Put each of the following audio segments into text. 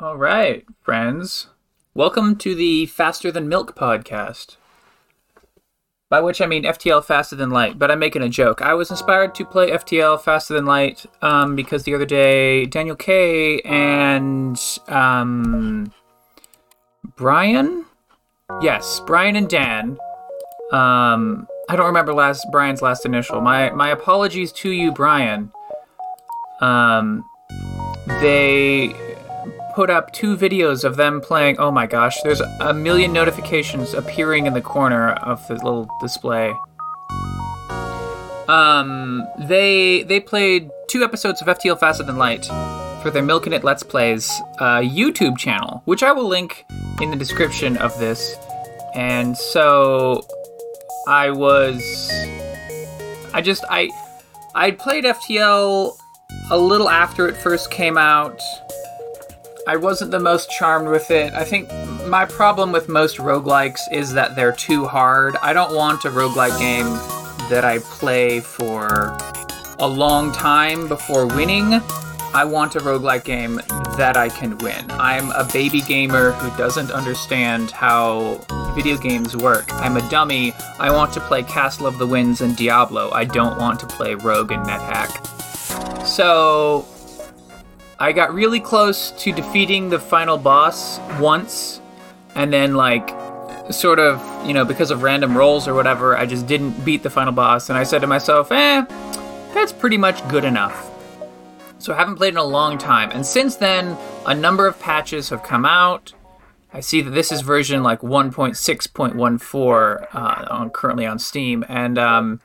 All right, friends. Welcome to the Faster Than Milk podcast. By which I mean FTL Faster Than Light, but I'm making a joke. I was inspired to play FTL Faster Than Light um, because the other day Daniel K and um, Brian, yes, Brian and Dan. Um, I don't remember last Brian's last initial. My my apologies to you, Brian. Um, they put up two videos of them playing. Oh my gosh, there's a million notifications appearing in the corner of the little display. Um, they they played two episodes of FTL Faster Than Light for their Milking It Let's Plays uh, YouTube channel, which I will link in the description of this. And so I was, I just I I played FTL a little after it first came out. I wasn't the most charmed with it. I think my problem with most roguelikes is that they're too hard. I don't want a roguelike game that I play for a long time before winning. I want a roguelike game that I can win. I'm a baby gamer who doesn't understand how video games work. I'm a dummy. I want to play Castle of the Winds and Diablo. I don't want to play Rogue and NetHack. So I got really close to defeating the final boss once, and then like sort of, you know, because of random rolls or whatever, I just didn't beat the final boss, and I said to myself, eh, that's pretty much good enough. So I haven't played in a long time, and since then, a number of patches have come out. I see that this is version like 1.6.14 uh, on, currently on Steam, and um,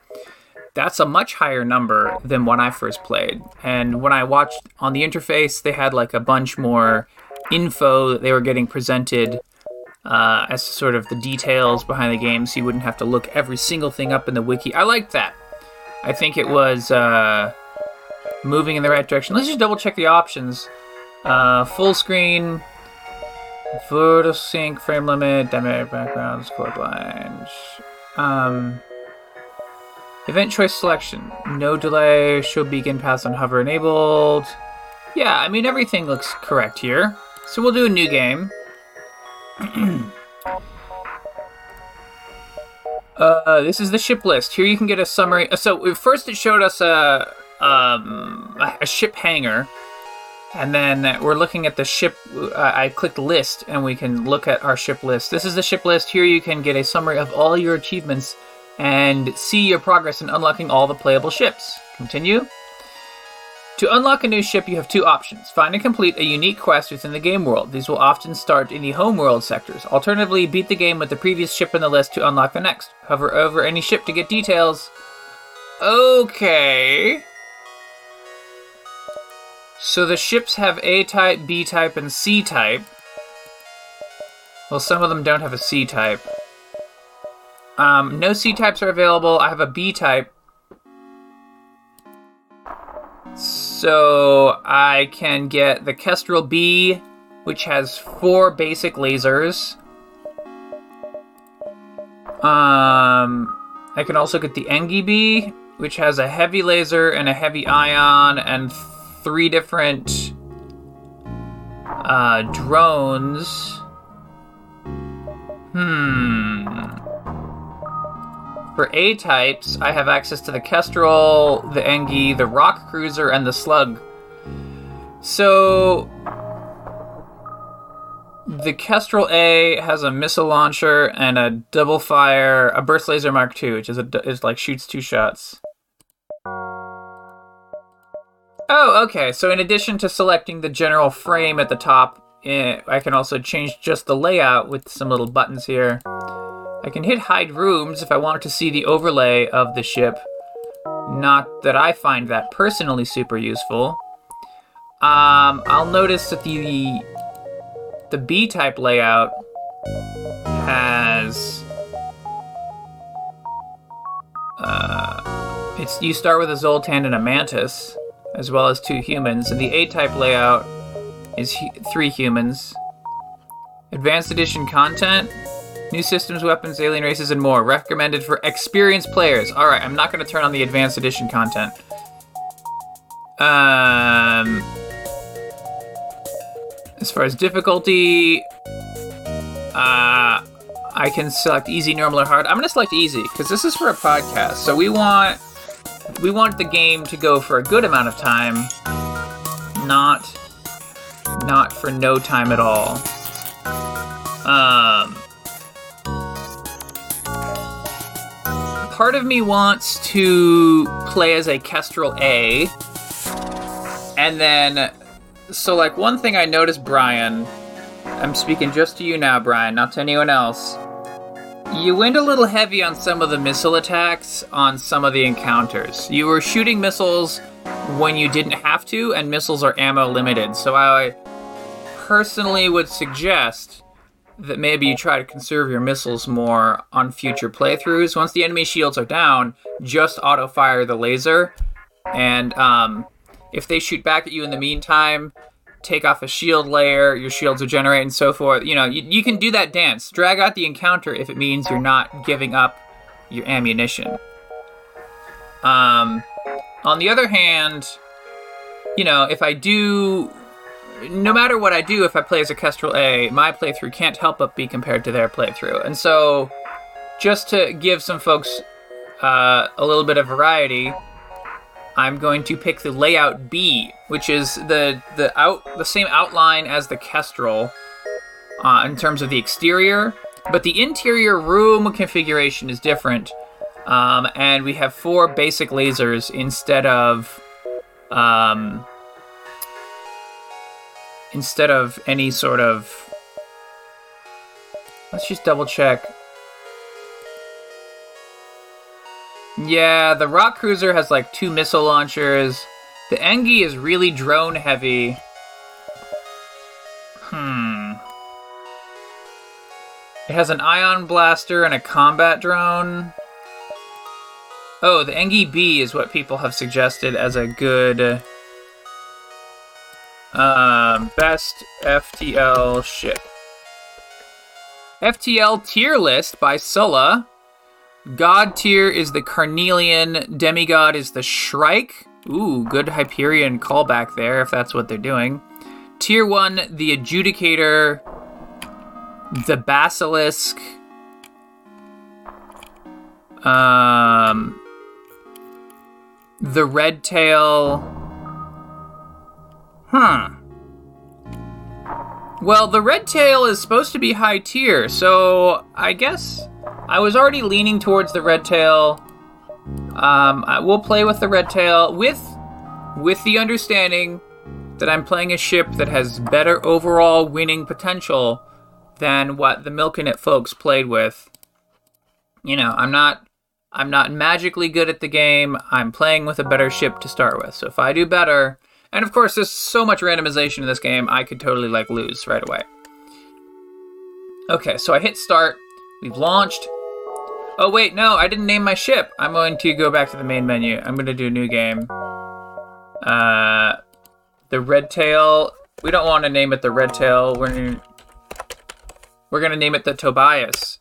that's a much higher number than when I first played. And when I watched on the interface, they had like a bunch more info that they were getting presented uh, as sort of the details behind the game, so you wouldn't have to look every single thing up in the wiki. I liked that. I think it was uh, moving in the right direction. Let's just double check the options. Uh, full screen, photo sync, frame limit, dynamic backgrounds, colorblind. Um, Event choice selection. No delay. Show beacon pass on hover enabled. Yeah, I mean, everything looks correct here. So we'll do a new game. uh, this is the ship list. Here you can get a summary. Uh, so first it showed us a, um, a ship hangar. And then we're looking at the ship. Uh, I clicked list and we can look at our ship list. This is the ship list. Here you can get a summary of all your achievements and see your progress in unlocking all the playable ships. Continue. To unlock a new ship, you have two options. Find and complete a unique quest within the game world. These will often start in the home world sectors. Alternatively, beat the game with the previous ship in the list to unlock the next. Hover over any ship to get details. Okay. So the ships have A type, B type, and C type. Well, some of them don't have a C type. Um, no C types are available. I have a B type. So I can get the Kestrel B, which has four basic lasers. Um, I can also get the Engi B, which has a heavy laser and a heavy ion and three different uh, drones. Hmm. For A types, I have access to the Kestrel, the Engi, the Rock Cruiser, and the Slug. So the Kestrel A has a missile launcher and a double fire, a burst laser Mark II, which is a is like shoots two shots. Oh, okay. So in addition to selecting the general frame at the top, eh, I can also change just the layout with some little buttons here. I can hit hide rooms if I want to see the overlay of the ship. Not that I find that personally super useful. Um, I'll notice that the the B type layout has uh, it's you start with a Zoltan and a Mantis, as well as two humans, and the A type layout is three humans. Advanced edition content New systems, weapons, alien races, and more. Recommended for experienced players. Alright, I'm not going to turn on the advanced edition content. Um. as far as difficulty, uh, I can select easy, normal, or hard. I'm gonna select easy because this is for a podcast, so we want we want the game to go for a good amount of time, not not for no time at all. Um, part of me wants to play as a Kestrel A, and then so like one thing I noticed, Brian. I'm speaking just to you now, Brian, not to anyone else. You went a little heavy on some of the missile attacks on some of the encounters. You were shooting missiles when you didn't have to, and missiles are ammo limited. So I personally would suggest that maybe you try to conserve your missiles more on future playthroughs. Once the enemy shields are down, just auto fire the laser, and um, if they shoot back at you in the meantime, take off a shield layer, your shields are generated, and so forth. You know, you, you can do that dance. Drag out the encounter if it means you're not giving up your ammunition. Um, on the other hand, you know, if I do, no matter what I do, if I play as a Kestrel A, my playthrough can't help but be compared to their playthrough. And so, just to give some folks uh, a little bit of variety, I'm going to pick the layout B, which is the the out the same outline as the Kestrel uh, in terms of the exterior, but the interior room configuration is different. Um, and we have four basic lasers instead of um, instead of any sort of. Let's just double check. Yeah, the Rock Cruiser has like two missile launchers. The Engi is really drone heavy. Hmm. It has an ion blaster and a combat drone. Oh, the Engi B is what people have suggested as a good um, best FTL ship. FTL tier list by Sulla. God tier is the Carnelian, demigod is the Shrike. Ooh, good Hyperion callback there, if that's what they're doing. Tier 1, the Adjudicator, the Basilisk, um, the Red Tail. Huh. Well, the Red Tail is supposed to be high tier, so I guess I was already leaning towards the red tail. Um, I will play with the red tail with with the understanding that I'm playing a ship that has better overall winning potential than what the Milking It folks played with. You know, I'm not I'm not magically good at the game. I'm playing with a better ship to start with. So if I do better, and of course there's so much randomization in this game, I could totally like lose right away. Okay, so I hit start. We've launched. Oh wait, no, I didn't name my ship. I'm going to go back to the main menu. I'm going to do a new game. Uh, the Red Tail. We don't want to name it the Red Tail. We're gonna, we're going to name it the Tobias.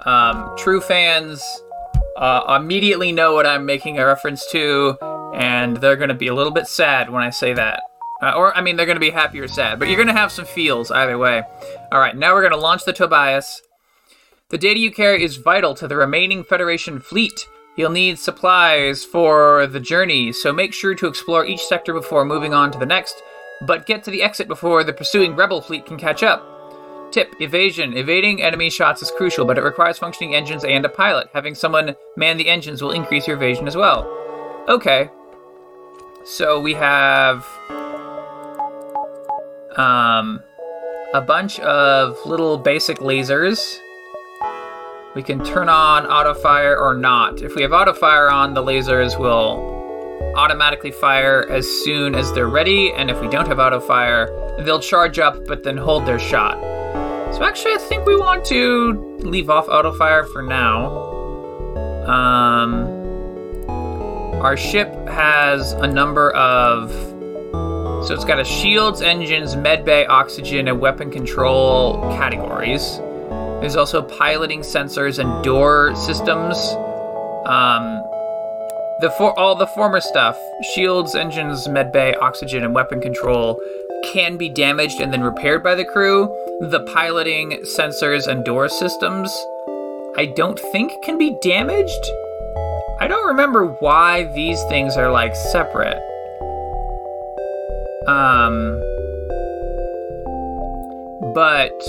Um, true fans uh, immediately know what I'm making a reference to, and they're going to be a little bit sad when I say that. Uh, or, I mean, they're going to be happy or sad, but you're going to have some feels either way. All right, now we're going to launch the Tobias. The data you carry is vital to the remaining Federation fleet. You'll need supplies for the journey, so make sure to explore each sector before moving on to the next, but get to the exit before the pursuing Rebel fleet can catch up. Tip Evasion. Evading enemy shots is crucial, but it requires functioning engines and a pilot. Having someone man the engines will increase your evasion as well. Okay. So we have. Um. A bunch of little basic lasers we can turn on auto fire or not. If we have auto fire on, the lasers will automatically fire as soon as they're ready, and if we don't have auto fire, they'll charge up but then hold their shot. So actually, I think we want to leave off auto fire for now. Um, our ship has a number of. So it's got a shields, engines, medbay, oxygen, and weapon control categories. There's also piloting sensors and door systems. Um, the for all the former stuff: shields, engines, medbay, oxygen, and weapon control. can be damaged and then repaired by the crew. The piloting sensors and door systems, I don't think can be damaged. I don't remember why these things are like separate. Um, but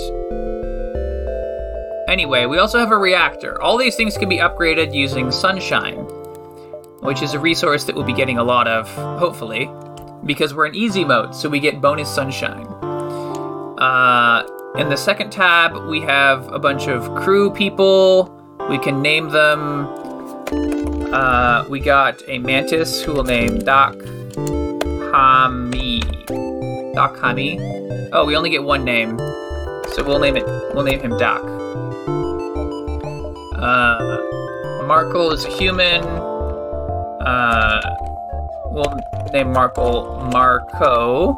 anyway, we also have a reactor. All these things can be upgraded using sunshine, which is a resource that we'll be getting a lot of, hopefully, because we're in easy mode, so we get bonus sunshine. Uh, in the second tab, we have a bunch of crew people. We can name them. Uh, we got a mantis who will name Doc Hami. Doc Hami. Oh, we only get one name, so we'll name it. We'll name him Doc. Uh, Markle is a human. Uh, we'll name Markle Marco.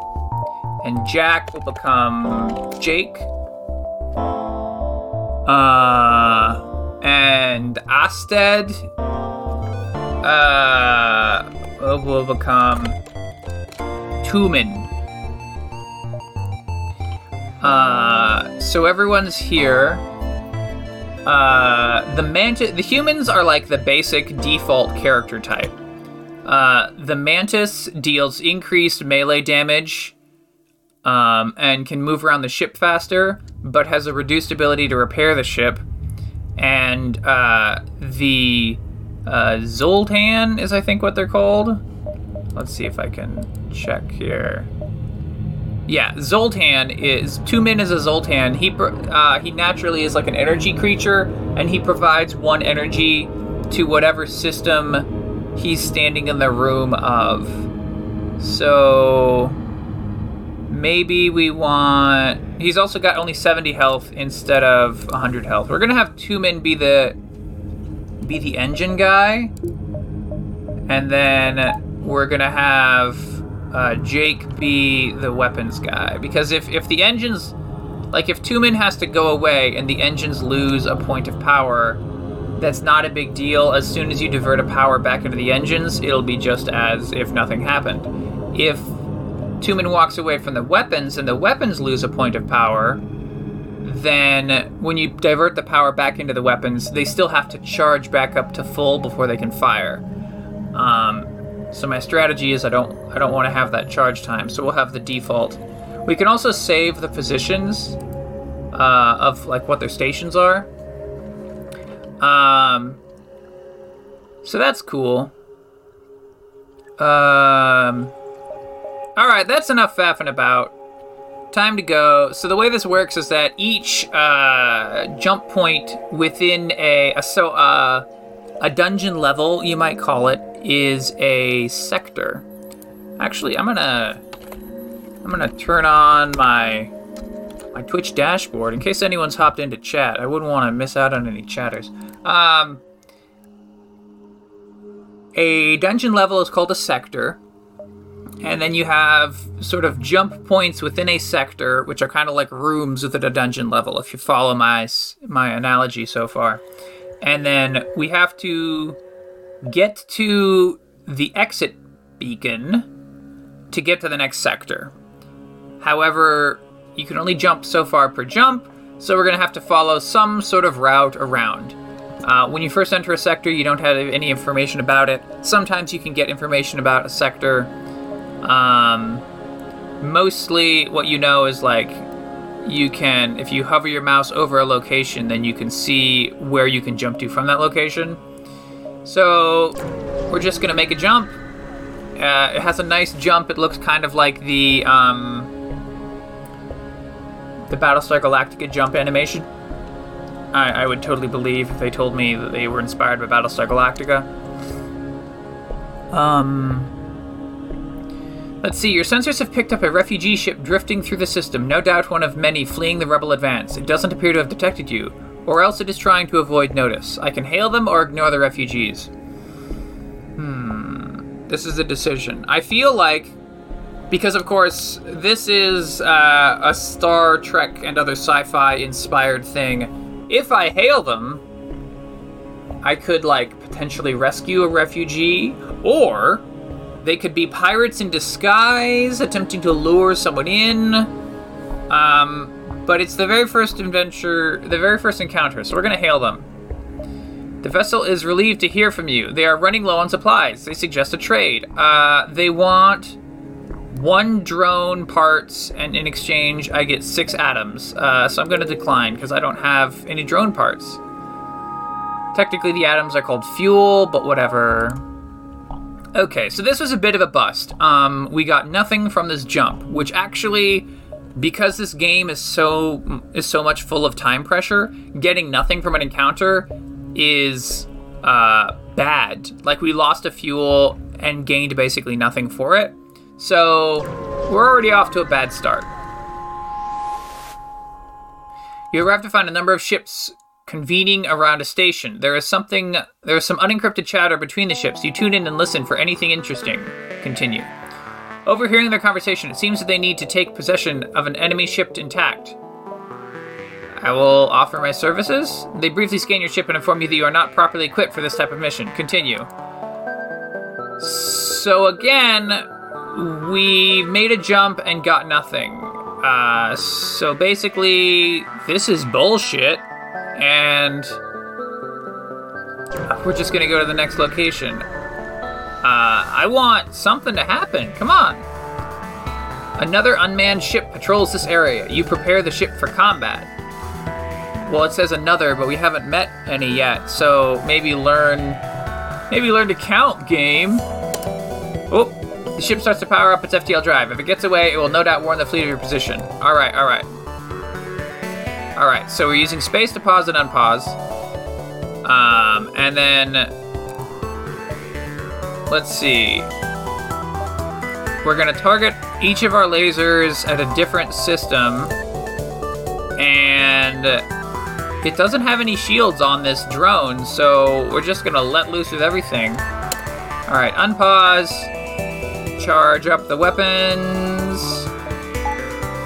And Jack will become Jake. Uh, and Asted uh, will become Tumen. Uh, so everyone's here. Uh, the mantis, the humans are like the basic default character type. Uh, the mantis deals increased melee damage um, and can move around the ship faster, but has a reduced ability to repair the ship. And uh, the uh, Zoltan is, I think, what they're called. Let's see if I can check here. Yeah, Zoltan is Tumen is a Zoltan. He uh, he naturally is like an energy creature, and he provides one energy to whatever system he's standing in the room of. So maybe we want. He's also got only 70 health instead of 100 health. We're gonna have Tumen be the be the engine guy, and then we're gonna have uh, Jake be the weapons guy. Because if if the engines, like if Tumen has to go away and the engines lose a point of power, that's not a big deal. As soon as you divert a power back into the engines, it'll be just as if nothing happened. If Tumen walks away from the weapons and the weapons lose a point of power, then when you divert the power back into the weapons, they still have to charge back up to full before they can fire. Um, so my strategy is I don't I don't want to have that charge time, so we'll have the default. We can also save the positions uh, of like what their stations are. Um, so that's cool. Um, all right, that's enough faffing about time to go. So the way this works is that each uh, jump point within a, a so uh, a dungeon level, you might call it, is a sector. Actually, I'm gonna I'm gonna turn on my my Twitch dashboard in case anyone's hopped into chat. I wouldn't want to miss out on any chatters. Um, a dungeon level is called a sector and then you have sort of jump points within a sector, which are kind of like rooms within a dungeon level. If you follow my my analogy so far, and then we have to get to the exit beacon to get to the next sector. However, you can only jump so far per jump, so we're going to have to follow some sort of route around. Uh, when you first enter a sector, you don't have any information about it. Sometimes you can get information about a sector um, mostly, what you know is like you can, if you hover your mouse over a location, then you can see where you can jump to from that location. So we're just gonna make a jump. Uh, it has a nice jump. It looks kind of like the um, the Battlestar Galactica jump animation. I, I would totally believe if they told me that they were inspired by Battlestar Galactica. Um, Let's see, your sensors have picked up a refugee ship drifting through the system, no doubt one of many fleeing the rebel advance. It doesn't appear to have detected you, or else it is trying to avoid notice. I can hail them or ignore the refugees. Hmm, this is a decision. I feel like, because of course, this is uh, a Star Trek and other sci fi inspired thing, if I hail them, I could, like, potentially rescue a refugee, or They could be pirates in disguise, attempting to lure someone in. Um, but it's the very first adventure, the very first encounter, so we're gonna hail them. The vessel is relieved to hear from you. They are running low on supplies. They suggest a trade. Uh, they want one drone parts, and in exchange, I get six atoms. Uh, so I'm going to decline because I don't have any drone parts. Technically, the atoms are called fuel, but whatever. Okay, so this was a bit of a bust. Um, we got nothing from this jump, which actually, because this game is so is so much full of time pressure, getting nothing from an encounter is uh, bad. Like we lost a fuel and gained basically nothing for it. So we're already off to a bad start. You arrive to find a number of ships convening around a station. There is something there is some unencrypted chatter between the ships. You tune in and listen for anything interesting. Continue. Overhearing their conversation, it seems that they need to take possession of an enemy ship intact. I will offer my services. They briefly scan your ship and inform you that you are not properly equipped for this type of mission. Continue. So again, we made a jump and got nothing. Uh, so basically, this is bullshit, and we're just gonna go to the next location. Uh, I want something to happen. Come on. Another unmanned ship patrols this area. You prepare the ship for combat. Well, it says another, but we haven't met any yet. So maybe learn, maybe learn to count, game. Oh, the ship starts to power up its FTL drive. If it gets away, it will no doubt warn the fleet of your position. All right, all right, all right. So we're using space to pause and unpause. Um, and then let's see. We're gonna target each of our lasers at a different system, and it doesn't have any shields on this drone, so we're just gonna let loose with everything. Alright, unpause. Charge up the weapons.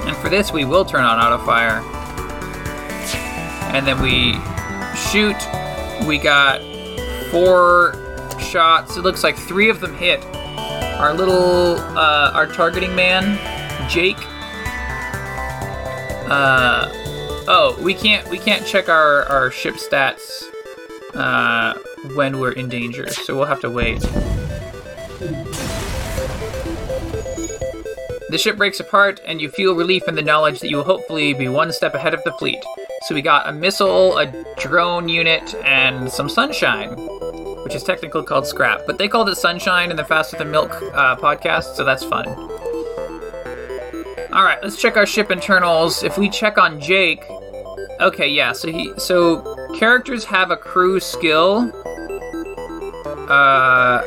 And for this, we will turn on auto fire. And then we shoot. We got four shots. It looks like three of them hit. Our little, uh, our targeting man, Jake. Uh, Oh, we can't we can't check our our ship stats uh, when we're in danger, so we'll have to wait. The ship breaks apart, and you feel relief in the knowledge that you will hopefully be one step ahead of the fleet. So we got a missile, a drone unit, and some sunshine, which is technically called scrap, but they called it sunshine in the Faster Than Milk uh, podcast, so that's fun. All right, let's check our ship internals. If we check on Jake, okay, yeah. So he, so characters have a crew skill, uh,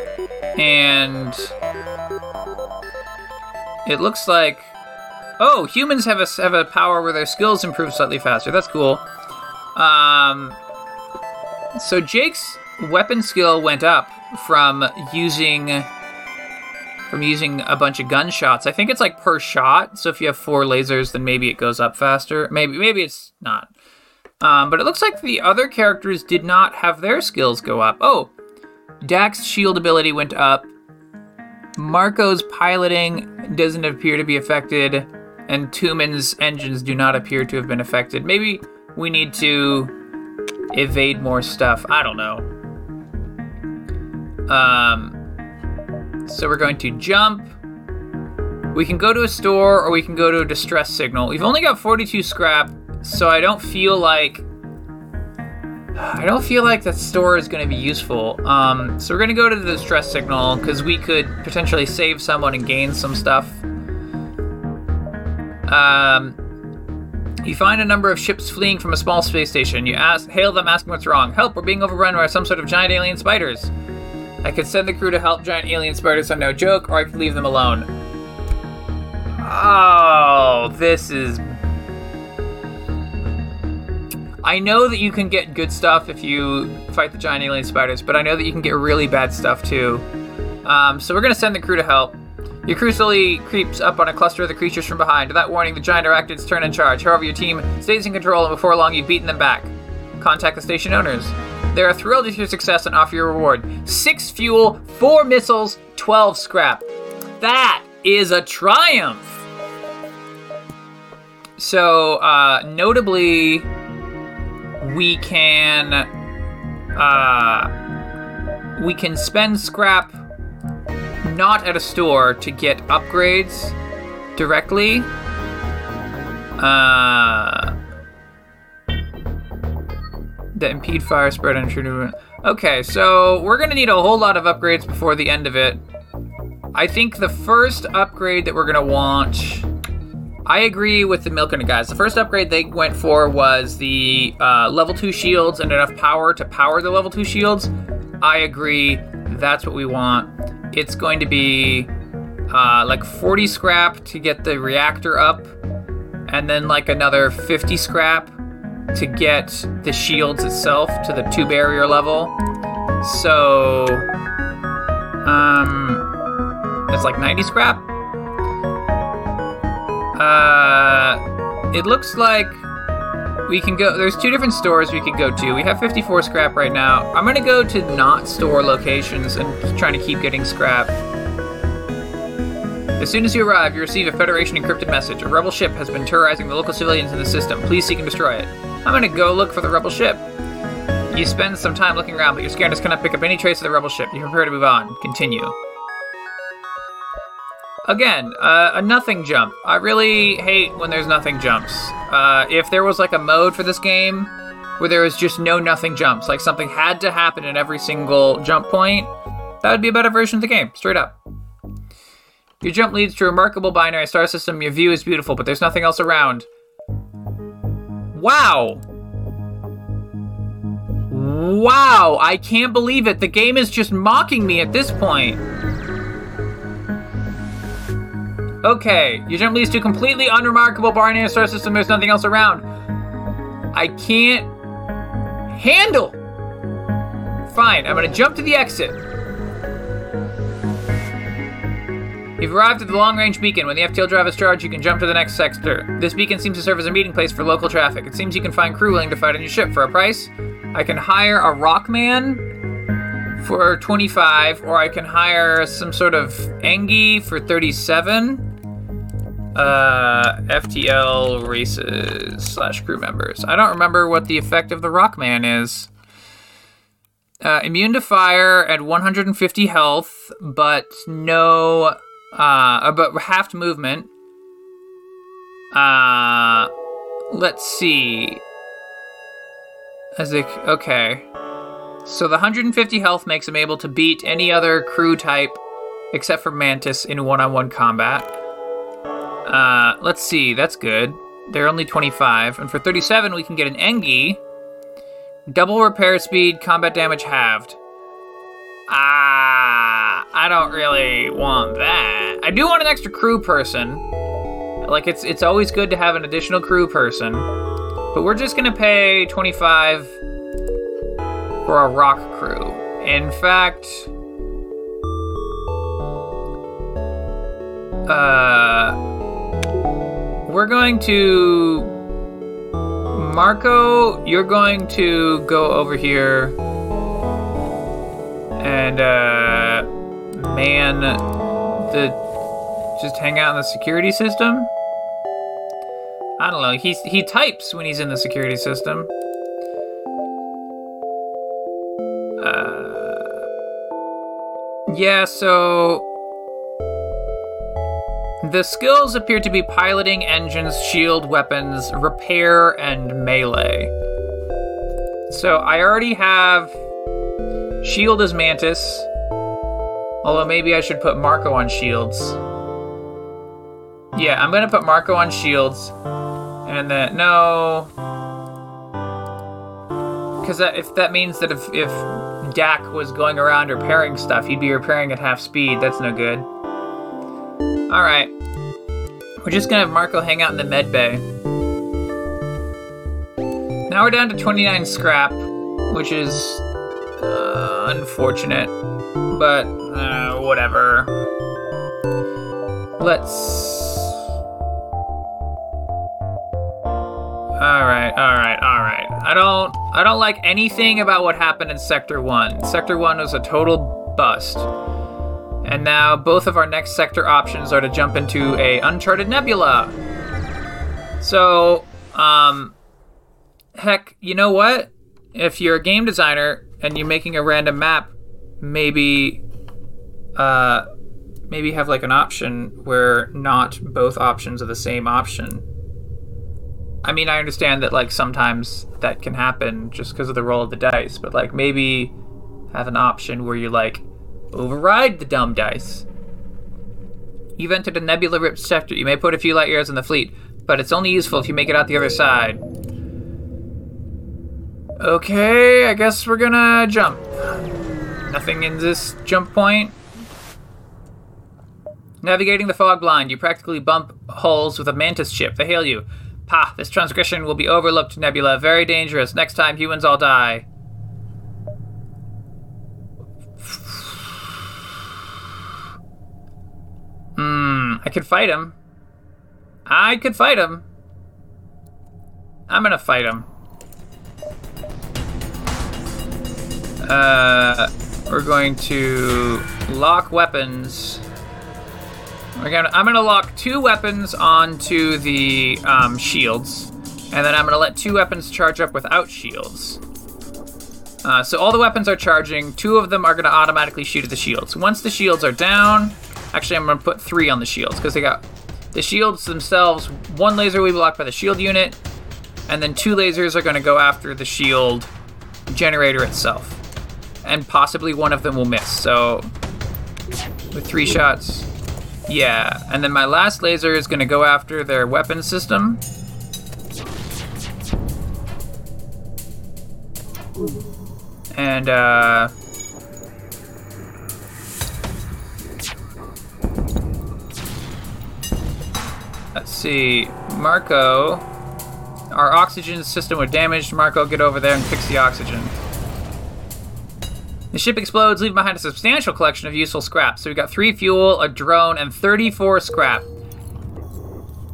and it looks like, oh, humans have a have a power where their skills improve slightly faster. That's cool. Um, so Jake's weapon skill went up from using from using a bunch of gunshots. I think it's like per shot. So if you have four lasers, then maybe it goes up faster. Maybe maybe it's not. Um, but it looks like the other characters did not have their skills go up. Oh, Doc's shield ability went up. Marco's piloting doesn't appear to be affected, and Tumen's engines do not appear to have been affected. Maybe we need to evade more stuff. I don't know. Um, so we're going to jump. We can go to a store or we can go to a distress signal. We've only got 42 scrap, so I don't feel like I don't feel like that store is going to be useful. Um, so we're going to go to the distress signal because we could potentially save someone and gain some stuff. Um, you find a number of ships fleeing from a small space station. You ask, hail them, asking what's wrong. Help! We're being overrun by some sort of giant alien spiders. I could send the crew to help giant alien spiders on no joke, or I could leave them alone. Oh, this is I know that you can get good stuff if you fight the giant alien spiders, but I know that you can get really bad stuff too. Um, so we're gonna send the crew to help. Your slowly creeps up on a cluster of the creatures from behind. Without warning, the giant arachnids turn and charge. However, your team stays in control, and before long, you've beaten them back. Contact the station owners. They are thrilled with your success and offer you a reward: six fuel, four missiles, 12 scrap. That is a triumph. So, uh, notably, we can uh, we can spend scrap not at a store to get upgrades directly. Uh, that impede fire spread and intruder. Okay, so we're gonna need a whole lot of upgrades before the end of it. I think the first upgrade that we're gonna want. I agree with the Milk and guys. The first upgrade they went for was the uh, level 2 shields and enough power to power the level 2 shields. I agree. That's what we want. It's going to be uh, like 40 scrap to get the reactor up, and then like another 50 scrap to get the shields itself to the two barrier level. So, um, it's like 90 scrap. Uh, it looks like we can go. There's two different stores we could go to. We have 54 scrap right now. I'm gonna go to not store locations and trying to keep getting scrap. As soon as you arrive, you receive a Federation encrypted message. A rebel ship has been terrorizing the local civilians in the system. Please seek and destroy it. I'm gonna go look for the rebel ship. You spend some time looking around, but your scanners cannot pick up any trace of the rebel ship. You prepare to move on. Continue. Again, uh, a nothing jump. I really hate when there's nothing jumps. Uh, if there was like a mode for this game where there was just no nothing jumps, like something had to happen at every single jump point, that would be a better version of the game, straight up. Your jump leads to a remarkable binary star system. Your view is beautiful, but there's nothing else around. Wow! Wow, I can't believe it. The game is just mocking me at this point. Okay, your jump leads to a completely unremarkable binary star system. There's nothing else around. I can't handle. Fine, I'm gonna jump to the exit. You've arrived at the long range beacon. When the FTL drive is charged, you can jump to the next sector. This beacon seems to serve as a meeting place for local traffic. It seems you can find crew willing to fight on your ship for a price. I can hire a rockman for 25, or I can hire some sort of Engi for 37. Uh, FTL races slash crew members. I don't remember what the effect of the Rockman is. Uh, immune to fire at 150 health, but no, uh, but half movement. Uh, let's see. As it, okay. So the 150 health makes him able to beat any other crew type except for Mantis in one-on-one combat. Uh, let's see, that's good. They're only 25. And for 37, we can get an Engi. Double repair speed, combat damage halved. Ah, I don't really want that. I do want an extra crew person. Like it's it's always good to have an additional crew person. But we're just gonna pay 25 for a rock crew. In fact, uh we're going to. Marco, you're going to go over here and uh, man the. Just hang out in the security system? I don't know. He, he types when he's in the security system. Uh, yeah, so the skills appear to be piloting engines, shield, weapons, repair, and melee. So I already have shield as Mantis. Although maybe I should put Marco on shields. Yeah, I'm gonna put Marco on shields. And then, no. Because if that means that if, if Doc was going around repairing stuff, he'd be repairing at half speed. That's no good. Alright. We're just gonna have Marco hang out in the med bay. Now we're down to 29 scrap, which is uh, unfortunate, but uh, whatever. Let's. All right, all right, all right. I don't, I don't like anything about what happened in Sector One. Sector One was a total bust, And now both of our next sector options are to jump into a uncharted nebula. So, um, heck, you know what? If you're a game designer and you're making a random map, maybe, uh, maybe have like an option where not both options are the same option. I mean, I understand that like sometimes that can happen just because of the roll of the dice, but like maybe have an option where you're like override the dumb dice. You've entered a nebula ripped sector. You may put a few light years in the fleet, but it's only useful if you make it out the other side. Okay, I guess we're gonna jump. Nothing in this jump point. Navigating the fog blind, you practically bump holes with a mantis ship. They hail you. Pah, this transgression will be overlooked, Nebula. Very dangerous. Next time, humans all die. Hmm, I could fight him. I could fight him. I'm gonna fight him. Uh, we're going to lock weapons. We're gonna, I'm gonna lock two weapons onto the um, shields, and then I'm gonna let two weapons charge up without shields. Uh, so all the weapons are charging. Two of them are gonna automatically shoot at the shields. Once the shields are down, actually I'm gonna put three on the shields because they got the shields themselves. One laser will be blocked by the shield unit, and then two lasers are gonna go after the shield generator itself and possibly one of them will miss. So with three shots, yeah. And then my last laser is going to go after their weapon system. And uh Let's see. Marco, our oxygen system was damaged. Marco, get over there and fix the oxygen. The ship explodes, leaving behind a substantial collection of useful scrap. So we've got three fuel, a drone, and 34 scrap.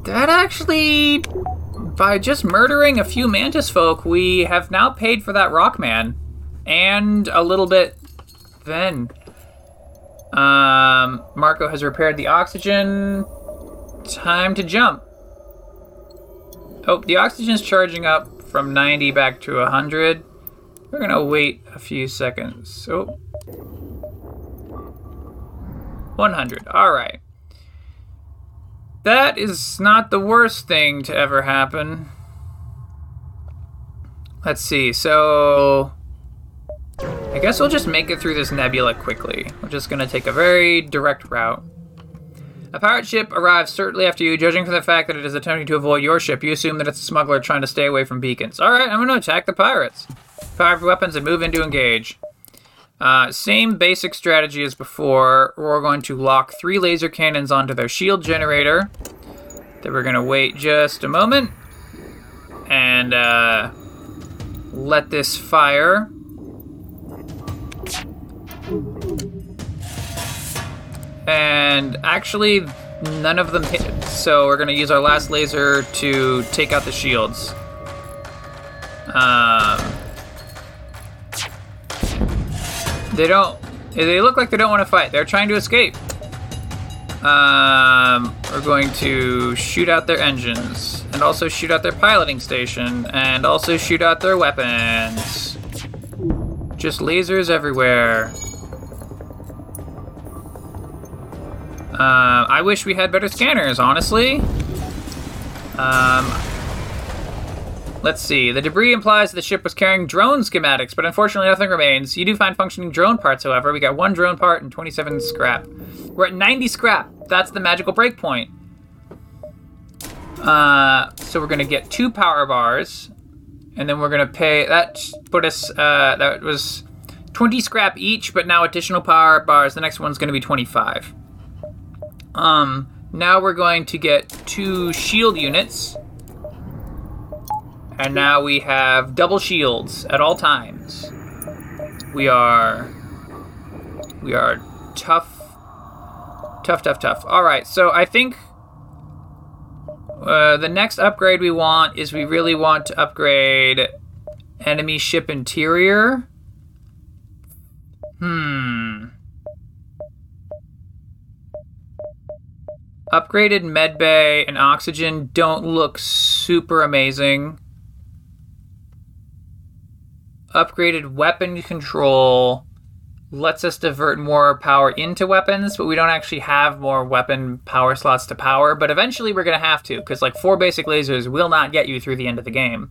That actually, by just murdering a few mantis folk, we have now paid for that Rockman. And a little bit then. Um, Marco has repaired the oxygen. Time to jump. Oh, the oxygen's charging up from 90 back to 100. We're gonna wait a few seconds. Oh. 100. Alright. That is not the worst thing to ever happen. Let's see, so... I guess we'll just make it through this nebula quickly. We're just gonna take a very direct route. A pirate ship arrives certainly after you. Judging from the fact that it is attempting to avoid your ship, you assume that it's a smuggler trying to stay away from beacons. Alright, I'm gonna attack the pirates. Fire weapons and move in to engage. Uh, same basic strategy as before. We're going to lock three laser cannons onto their shield generator. Then we're going to wait just a moment and uh, let this fire. And actually, none of them hit. So we're to use our last laser to take out the shields. Um, they don't. They look like they don't want to fight. They're trying to escape. Um, we're going to shoot out their engines, and also shoot out their piloting station, and also shoot out their weapons. Just lasers everywhere. Uh, I wish we had better scanners, honestly. Um, let's see. The debris implies the ship was carrying drone schematics, but unfortunately nothing remains. You do find functioning drone parts, however. We got one drone part and 27 scrap. We're at 90 scrap. That's the magical breakpoint. Uh, so we're gonna get two power bars, and then we're gonna pay. That put us. Uh, that was 20 scrap each, but now additional power bars. The next one's gonna be 25. Um, now we're going to get two shield units. And now we have double shields at all times. We are we are tough tough tough tough. All right. So I think uh, the next upgrade we want is we really want to upgrade enemy ship interior. Hmm. Upgraded medbay and oxygen don't look super amazing. Upgraded weapon control lets us divert more power into weapons, but we don't actually have more weapon power slots to power. But eventually we're going to have to, because like four basic lasers will not get you through the end of the game.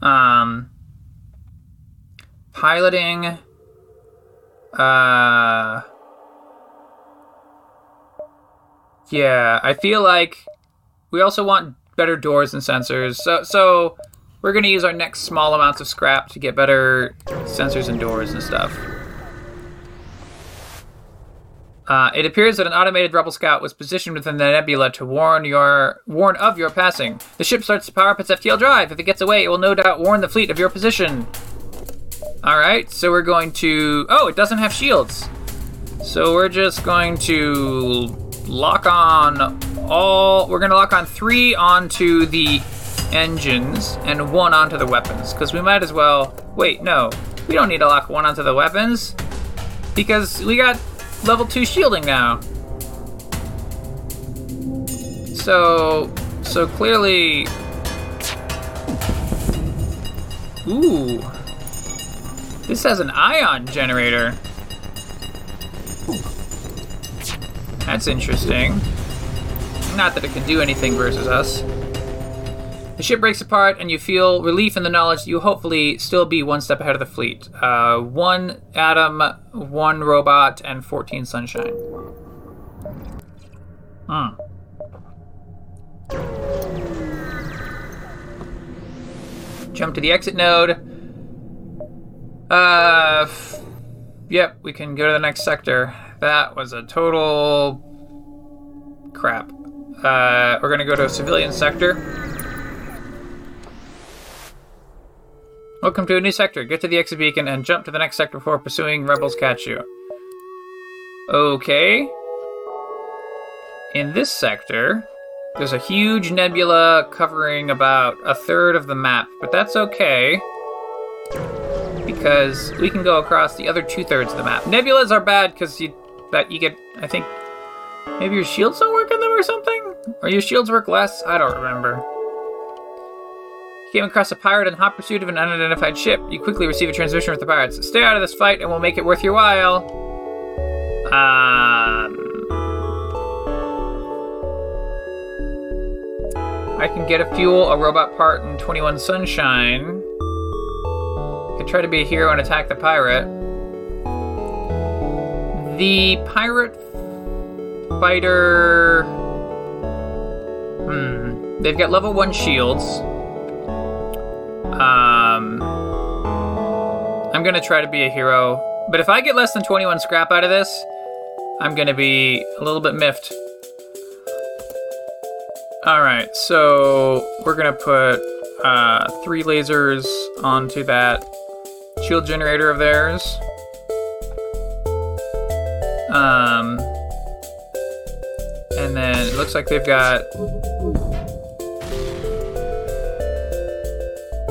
Um, piloting. Uh, yeah, I feel like we also want better doors and sensors. So, so we're gonna use our next small amounts of scrap to get better sensors and doors and stuff. Uh, it appears that an automated rebel scout was positioned within the nebula to warn your warn of your passing. The ship starts to power up its FTL drive. If it gets away, it will no doubt warn the fleet of your position. All right, so we're going to. Oh, it doesn't have shields. So we're just going to lock on all. We're to lock on three onto the engines and one onto the weapons because we might as well. Wait, no, we don't need to lock one onto the weapons because we got level 2 shielding now. So, so clearly... Ooh. This has an ion generator. That's interesting. Not that it can do anything versus us. The ship breaks apart, and you feel relief in the knowledge that you hopefully still be one step ahead of the fleet. Uh, one Atom, one robot, and 14 Sunshine. Hmm. Jump to the exit node. Uh, f- yep, we can go to the next sector. That was a total crap. Uh, we're gonna go to a civilian sector. Welcome to a new sector. Get to the exit beacon and jump to the next sector before pursuing rebels catch you. Okay. In this sector, there's a huge nebula covering about a third of the map, but that's okay. Because we can go across the other two thirds of the map. Nebulas are bad because you that you get I think maybe your shields don't work on them or something? Or your shields work less? I don't remember You came across a pirate in hot pursuit of an unidentified ship. You quickly receive a transmission with the pirates. Stay out of this fight and we'll make it worth your while. Um. I can get a fuel, a robot part, and 21 sunshine. I could try to be a hero and attack the pirate. The pirate fighter. Hmm. They've got level 1 shields. Um, I'm gonna try to be a hero, but if I get less than 21 scrap out of this, I'm gonna be a little bit miffed. All right, so we're gonna put uh, three lasers onto that shield generator of theirs. Um, and then it looks like they've got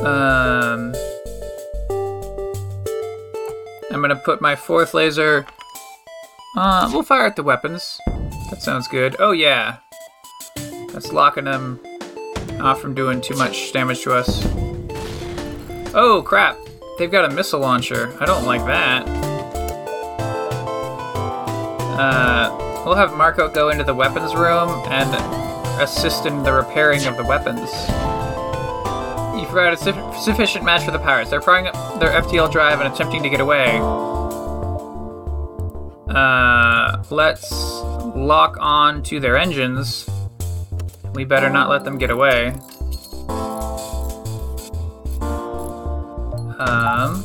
Um, I'm gonna put my fourth laser. Uh, we'll fire at the weapons. That sounds good. Oh yeah, that's locking them off from doing too much damage to us. Oh crap! They've got a missile launcher. I don't like that. Uh, we'll have Marco go into the weapons room and assist in the repairing of the weapons. You provided a su- sufficient match for the pirates. They're firing up their FTL drive and attempting to get away. Uh, let's lock on to their engines. We better not let them get away. Um,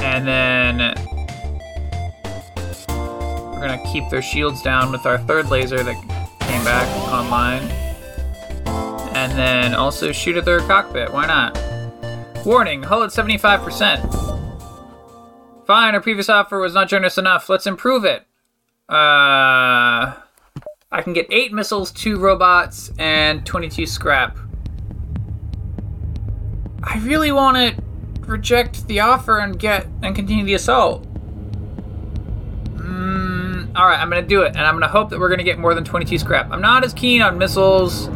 and then we're gonna keep their shields down with our third laser that came back online. And then also shoot at their cockpit. Why not? Warning, hull at 75%. Fine, our previous offer was not generous enough. Let's improve it. Uh, I can get 8 missiles, 2 robots, and 22 scrap. I really want to reject the offer and get and continue the assault. All right, I'm gonna do it, and I'm gonna hope that we're gonna get more than 22 scrap. I'm not as keen on missiles.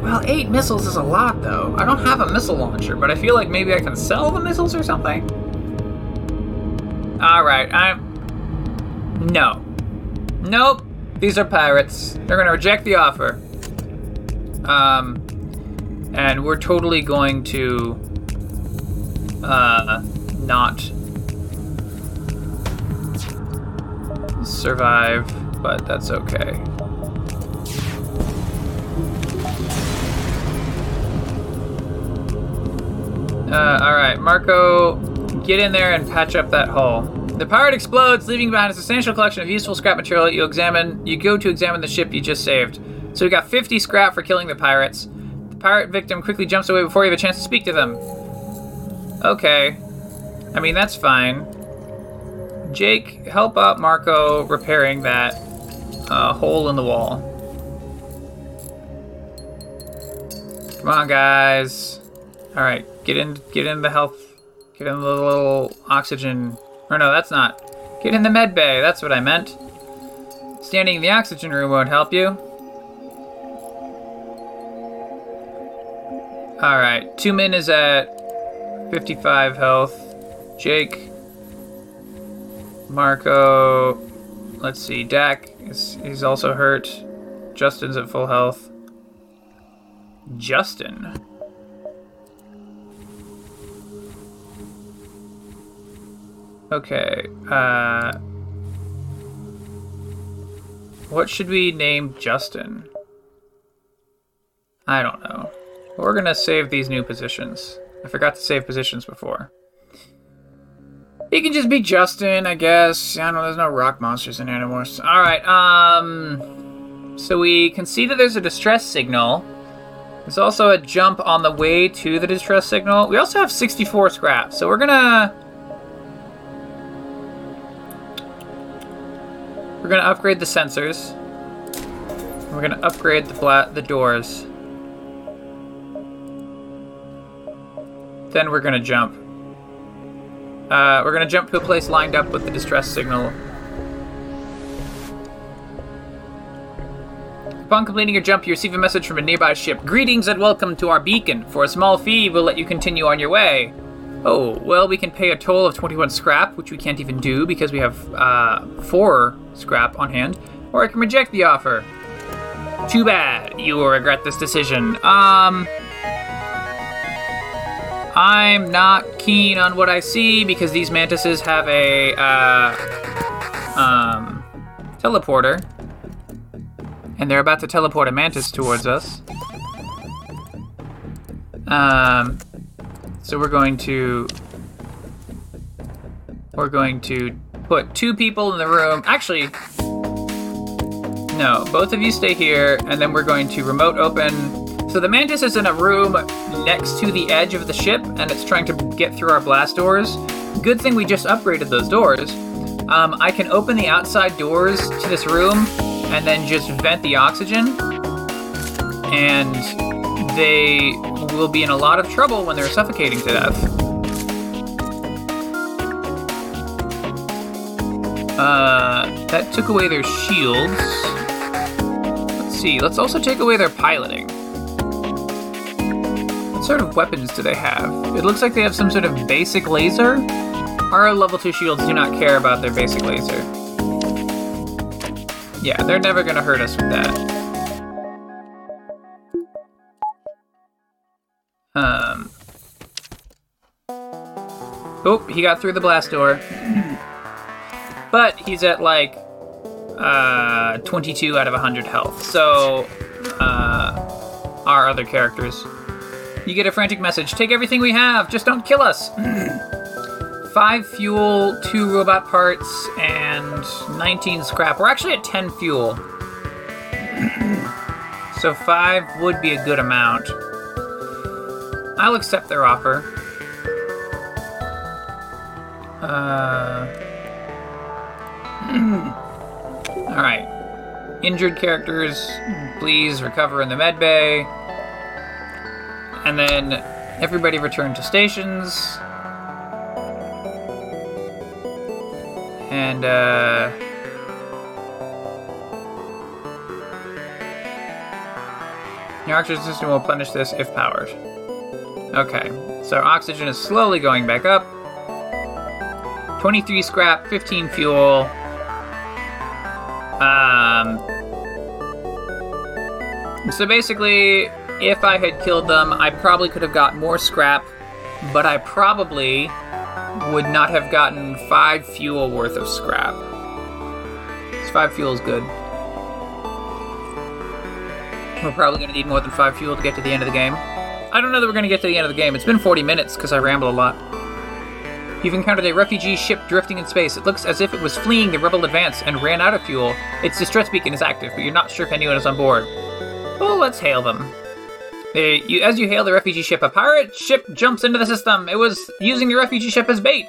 Well, eight missiles is a lot, though. I don't have a missile launcher, but I feel like maybe I can sell the missiles or something. All right, I'm. No. Nope. These are pirates. They're gonna reject the offer. Um, and we're totally going to uh, not survive, but that's okay. Uh, all right, Marco, get in there and patch up that hull. The pirate explodes, leaving behind a substantial collection of useful scrap material. You examine, you go to examine the ship you just saved. So we got 50 scrap for killing the pirates. The pirate victim quickly jumps away before you have a chance to speak to them. Okay, I mean that's fine. Jake, help out Marco repairing that uh, hole in the wall. Come on, guys. All right, get in, get in the health, get in the little oxygen. Or no, that's not. Get in the med bay. That's what I meant. Standing in the oxygen room won't help you. All right, Tumen is at 55 health. Jake, Marco, let's see, Doc is he's also hurt. Justin's at full health. Justin. Okay. Uh What should we name Justin? I don't know. We're to save these new positions. I forgot to save positions before. He can just be Justin, I guess. I don't know, there's no rock monsters in anymore. Alright, um... So we can see that there's a distress signal. There's also a jump on the way to the distress signal. We also have 64 scrap, so we're gonna... We're gonna upgrade the sensors. We're gonna upgrade the the doors. Then we're gonna jump. Uh, we're gonna jump to a place lined up with the distress signal. Upon completing your jump, you receive a message from a nearby ship. Greetings and welcome to our beacon. For a small fee, we'll let you continue on your way. Oh, well, we can pay a toll of 21 scrap, which we can't even do because we have uh, 4 scrap on hand. Or I can reject the offer. Too bad. You will regret this decision. Um. I'm not keen on what I see because these mantises have a uh, um, teleporter, and they're about to teleport a mantis towards us. Um, so we're going to we're going to put two people in the room. Actually, no, both of you stay here, and then we're going to remote open so the Mantis is in a room next to the edge of the ship, and it's trying to get through our blast doors. Good thing we just upgraded those doors. Um, I can open the outside doors to this room and then just vent the oxygen, and they will be in a lot of trouble when they're suffocating to death. Uh, that took away their shields. Let's see, let's also take away their piloting. Sort of weapons do they have? It looks like they have some sort of basic laser. Our level 2 shields do not care about their basic laser. Yeah, they're never gonna hurt us with that. Um. Oh, he got through the blast door. but he's at like uh, 22 out of 100 health. So, uh, our other characters you get a frantic message. Take everything we have, just don't kill us. Five fuel, two robot parts, and 19 scrap. We're actually at 10 fuel. so five would be a good amount. I'll accept their offer. Uh. Alright. Injured characters, please recover in the med bay and then everybody returned to stations. And, uh. Your oxygen system will replenish this if powered. Okay, so oxygen is slowly going back up. 23 scrap, 15 fuel. Um. So basically, if I had killed them, I probably could have got more scrap, but I probably would not have gotten five fuel worth of scrap. Five fuel is good. We're probably going to need more than five fuel to get to the end of the game. I don't know that we're going to get to the end of the game. It's been 40 minutes because I ramble a lot. You've encountered a refugee ship drifting in space. It looks as if it was fleeing the rebel advance and ran out of fuel. Its distress beacon is active, but you're not sure if anyone is on board. Well, let's hail them. They, you, as you hail the refugee ship, a pirate ship jumps into the system. It was using the refugee ship as bait.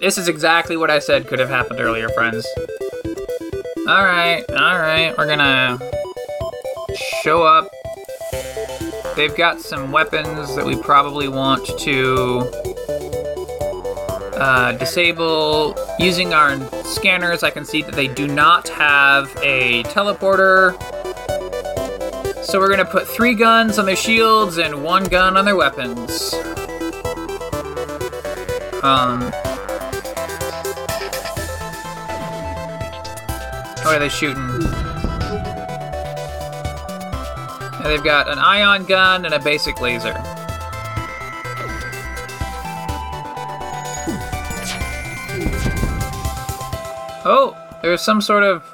This is exactly what I said could have happened earlier, friends. Alright, alright, we're gonna show up. They've got some weapons that we probably want to uh, disable. Using our scanners, I can see that they do not have a teleporter. So we're gonna put three guns on their shields and one gun on their weapons. Um. What are they shooting? And they've got an ion gun and a basic laser. Oh, there's some sort of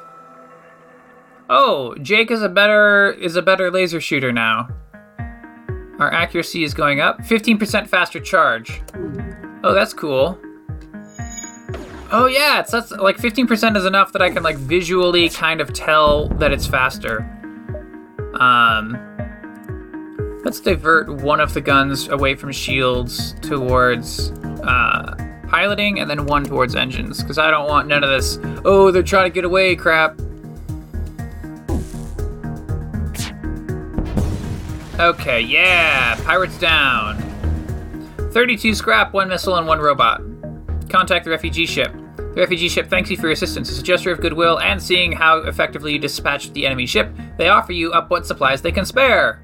Oh, Jake is a better is a better laser shooter now. Our accuracy is going up. 15% faster charge. Oh, that's cool. Oh yeah, it's that's like 15% is enough that I can like visually kind of tell that it's faster. Um Let's divert one of the guns away from shields towards uh, piloting and then one towards engines because I don't want none of this. Oh, they're trying to get away crap. Okay, yeah, pirates down. 32 scrap, one missile, and one robot. Contact the refugee ship. The refugee ship thanks you for your assistance. As a gesture of goodwill and seeing how effectively you dispatched the enemy ship, they offer you up what supplies they can spare.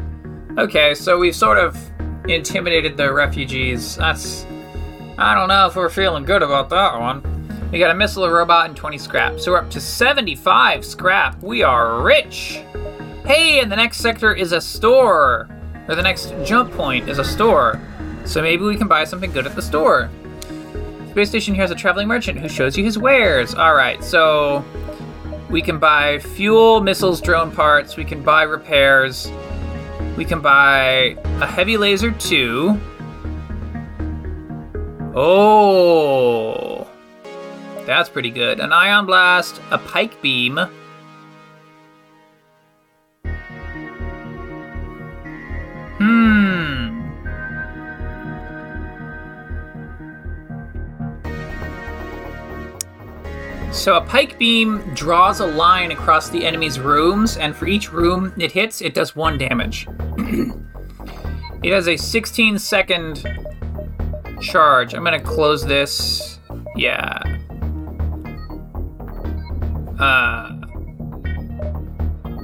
Okay, so we've sort of intimidated the refugees. That's. I don't know if we're feeling good about that one. We got a missile, a robot, and 20 scrap. So we're up to 75 scrap. We are rich! Hey, and the next sector is a store! Or the next jump point is a store. So maybe we can buy something good at the store. Space station here has a traveling merchant who shows you his wares. Alright, so we can buy fuel, missiles, drone parts, we can buy repairs. We can buy a heavy laser too. Oh, that's pretty good. An ion blast, a pike beam. Hmm. So a pike beam draws a line across the enemy's rooms, and for each room it hits, it does one damage. it has a 16 second charge. I'm gonna close this. Yeah. Uh.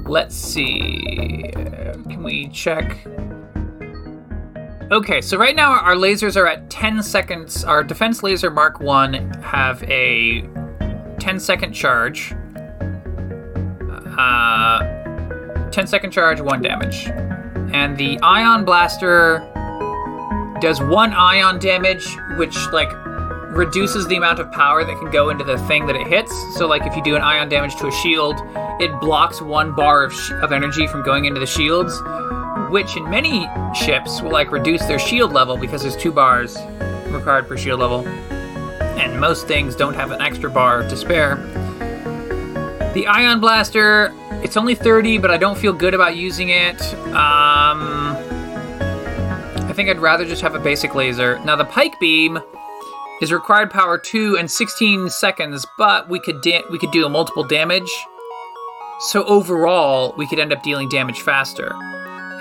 Let's see. Can we check? Okay, so right now our lasers are at 10 seconds. Our defense laser Mark 1 have a 10 second charge. Uh, 10 second charge, 1 damage. And the ion blaster does 1 ion damage, which, like, reduces the amount of power that can go into the thing that it hits. So, like, if you do an ion damage to a shield, it blocks 1 bar of, sh- of energy from going into the shields, which in many ships will, like, reduce their shield level because there's 2 bars required per shield level and most things don't have an extra bar to spare. The Ion Blaster, it's only 30, but I don't feel good about using it. Um, I think I'd rather just have a basic laser. Now, the Pike Beam is required power 2 and 16 seconds, but we could da- we could do a multiple damage. So overall, we could end up dealing damage faster.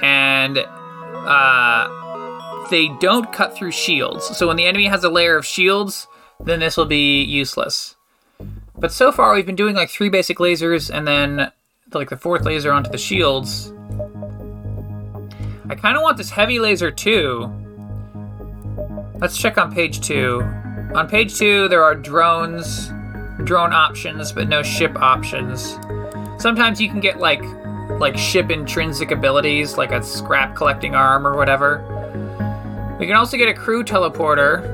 And uh, they don't cut through shields. So when the enemy has a layer of shields, then this will be useless. But so far, we've been doing like three basic lasers and then like the fourth laser onto the shields. I kind of want this heavy laser too. Let's check on page two. On page two, there are drones, drone options, but no ship options. Sometimes you can get like like ship intrinsic abilities, like a scrap collecting arm or whatever. We can also get a crew teleporter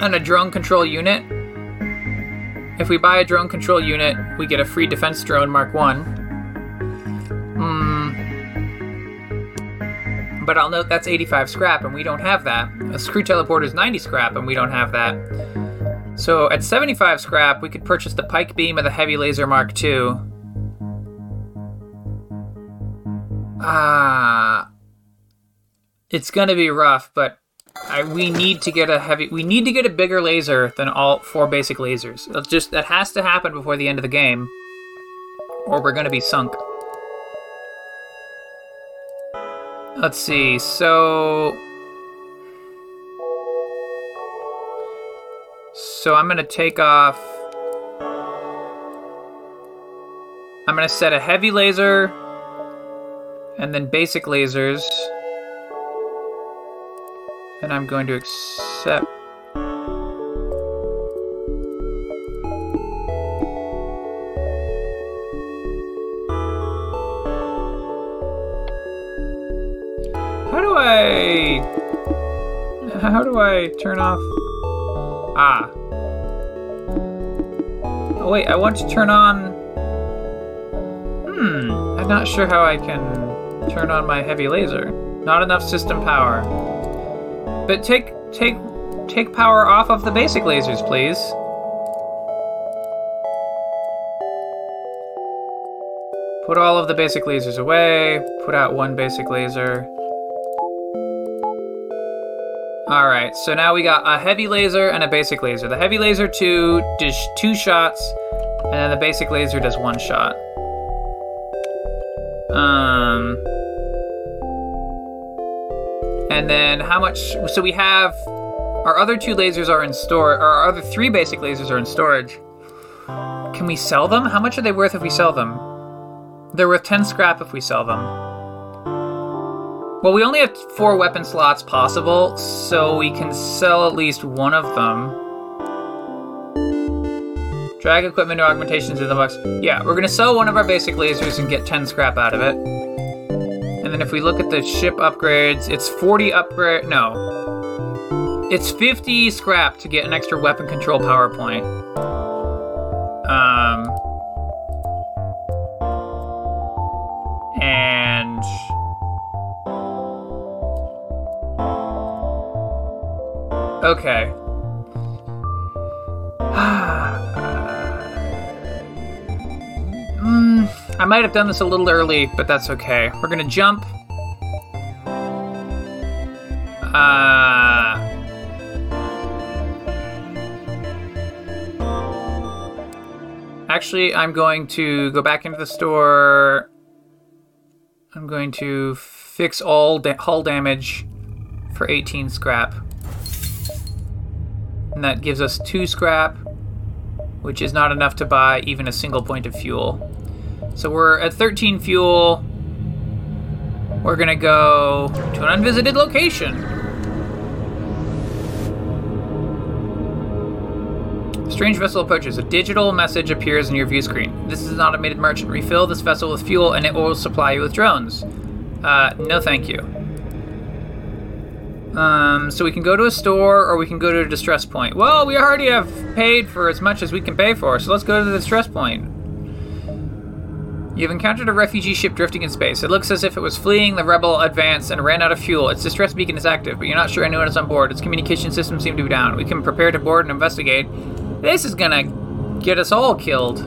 and a drone control unit. If we buy a drone control unit, we get a free defense drone Mark 1. Hmm. But I'll note that's 85 scrap, and we don't have that. A crew teleporter is 90 scrap, and we don't have that. So at 75 scrap, we could purchase the pike beam of the heavy laser Mark II. Ah. It's gonna be rough, but I, we need to get a heavy. We need to get a bigger laser than all four basic lasers. That's just that has to happen before the end of the game, or we're gonna be sunk. Let's see. So, so I'm gonna take off. I'm gonna set a heavy laser, and then basic lasers and I'm going to accept. How do I... How do I turn off... Ah. Oh wait, I want to turn on... Hmm, I'm not sure how I can turn on my heavy laser. Not enough system power. But take take take power off of the basic lasers, please. Put all of the basic lasers away. Put out one basic laser. Alright, so now we got a heavy laser and a basic laser. The heavy laser two does two shots, and then the basic laser does one shot. Um and then how much? So we have our other two lasers are in store. Our other three basic lasers are in storage. Can we sell them? How much are they worth if we sell them? They're worth 10 scrap if we sell them. Well, we only have four weapon slots possible, so we can sell at least one of them. Drag equipment or augmentations in the box. Yeah, we're gonna sell one of our basic lasers and get 10 scrap out of it. And then if we look at the ship upgrades, it's 40 upgrade. No. It's 50 scrap to get an extra weapon control PowerPoint. Um. And. Okay. I might have done this a little early, but that's okay. We're gonna jump. Uh... Actually, I'm going to go back into the store. I'm going to fix all da- hull damage for 18 scrap. And that gives us 2 scrap, which is not enough to buy even a single point of fuel. So we're at 13 fuel. We're gonna go to an unvisited location. Strange vessel approaches. A digital message appears in your view screen. This is an automated merchant. Refill this vessel with fuel and it will supply you with drones. Uh, no thank you. Um, so we can go to a store or we can go to a distress point. Well, we already have paid for as much as we can pay for, so let's go to the distress point. You've encountered a refugee ship drifting in space. It looks as if it was fleeing the rebel advance and ran out of fuel. Its distress beacon is active, but you're not sure anyone is on board. Its communication system seem to be down. We can prepare to board and investigate. This is gonna get us all killed.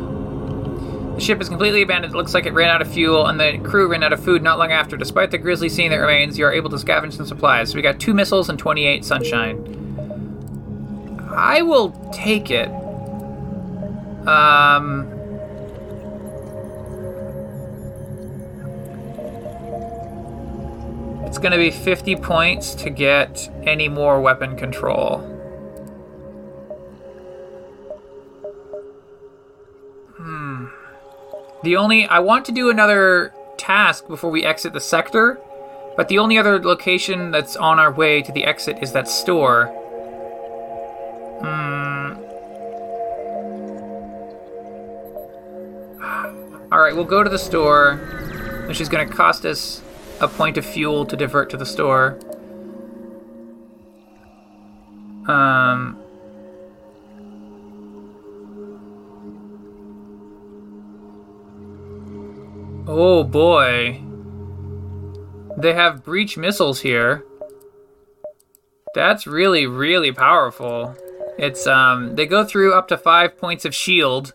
The ship is completely abandoned. It looks like it ran out of fuel, and the crew ran out of food not long after. Despite the grisly scene that remains, you are able to scavenge some supplies. So we got two missiles and 28 sunshine. I will take it. Um. It's going to be 50 points to get any more weapon control. Hmm. The only. I want to do another task before we exit the sector, but the only other location that's on our way to the exit is that store. Hmm. Alright, we'll go to the store, which is going to cost us a point of fuel to divert to the store. Um. Oh boy. They have breach missiles here. That's really, really powerful. It's, um, they go through up to five points of shield,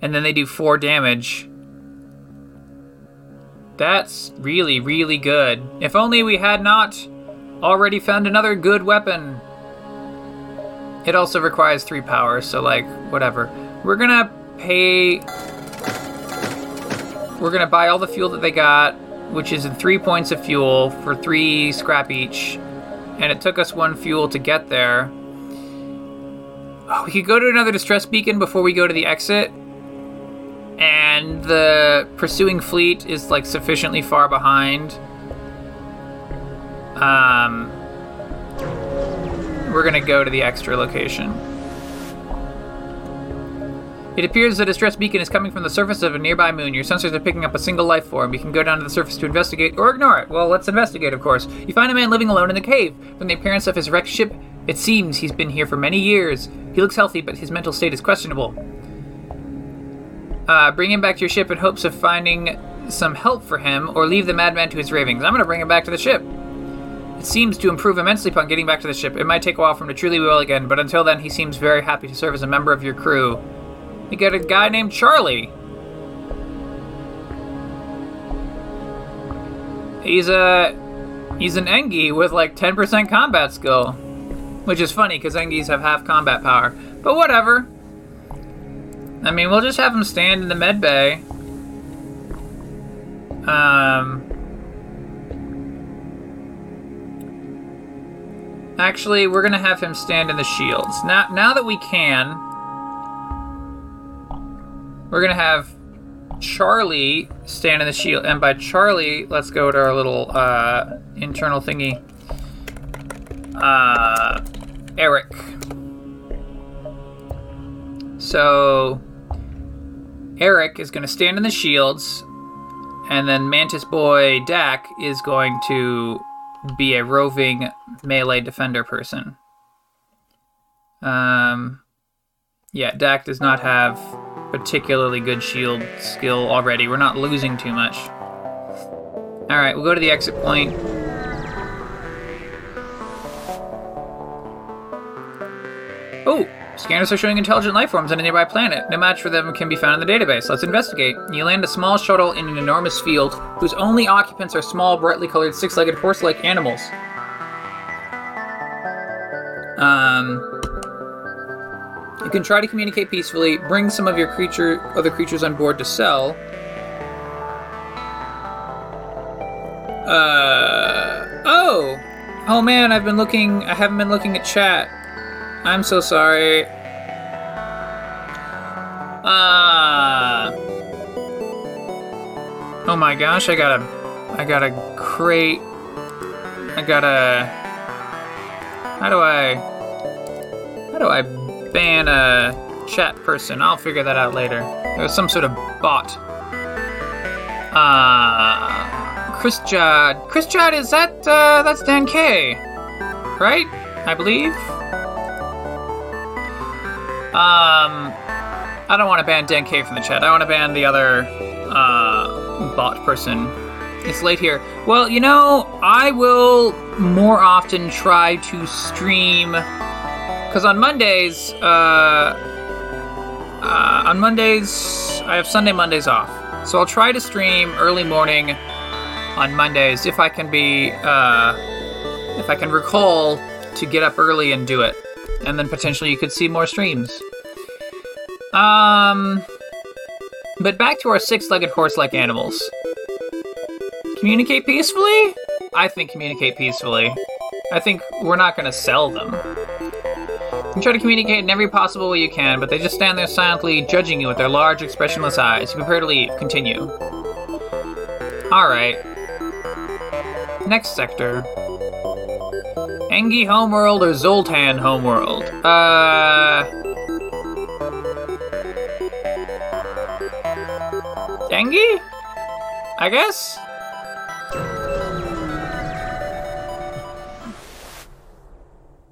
and then they do four damage. That's really, really good. If only we had not already found another good weapon. It also requires three power, so, like, whatever. We're gonna pay. We're gonna buy all the fuel that they got which is in three points of fuel for three scrap each. And it took us one fuel to get there. Oh, we could go to another distress beacon before we go to the exit. And the pursuing fleet is like sufficiently far behind. Um, we're gonna go to the extra location. It appears that a distress beacon is coming from the surface of a nearby moon. Your sensors are picking up a single life form. You can go down to the surface to investigate or ignore it. Well, let's investigate, of course. You find a man living alone in the cave. From the appearance of his wrecked ship, it seems he's been here for many years. He looks healthy, but his mental state is questionable. Uh, bring him back to your ship in hopes of finding some help for him, or leave the madman to his ravings. I'm going to bring him back to the ship. It seems to improve immensely upon getting back to the ship. It might take a while for him to truly be well again, but until then, he seems very happy to serve as a member of your crew. You get a guy named Charlie. He's a he's an Engi with like 10% combat skill, which is funny because Engis have half combat power. But whatever. I mean, we'll just have him stand in the med bay. Um. Actually, we're gonna have him stand in the shields. Now, now that we can, we're gonna have Charlie stand in the shield, and by Charlie, let's go to our little uh, internal thingy. Uh, Eric. So Eric is going to stand in the shields, and then Mantis Boy Doc is going to be a roving melee defender person. Um, yeah, Doc does not have particularly good shield skill already. We're not losing too much. Alright, we'll go to the exit point. Oh! Scanners are showing intelligent life forms on a nearby planet. No match for them can be found in the database. Let's investigate. You land a small shuttle in an enormous field whose only occupants are small, brightly colored, six legged horse like animals. Um, you can try to communicate peacefully, bring some of your creature other creatures on board to sell. Uh oh. Oh man, I've been looking I haven't been looking at chat. I'm so sorry. Ah. Uh, oh my gosh, I got a I got a crate. I got a How do I How do I ban a chat person. I'll figure that out later. There's some sort of bot. Uh, Chris Judd. Chris Judd, is that, uh, that's Dan K. Right? I believe? Um, I don't want to ban Dan K from the chat. I want to ban the other, uh, bot person. It's late here. Well, you know, I will more often try to stream because on Mondays, uh, uh, on Mondays, I have Sunday Mondays off. So I'll try to stream early morning on Mondays if I can be, uh, if I can recall to get up early and do it. And then potentially you could see more streams. Um, but back to our six legged horse like animals. Communicate peacefully? I think communicate peacefully. I think we're not going to sell them. You try to communicate in every possible way you can, but they just stand there silently, judging you with their large, expressionless eyes. You prepare to leave. Continue. Alright. Next sector. Engi Homeworld or Zoltan Homeworld? Uh. Engi? I guess?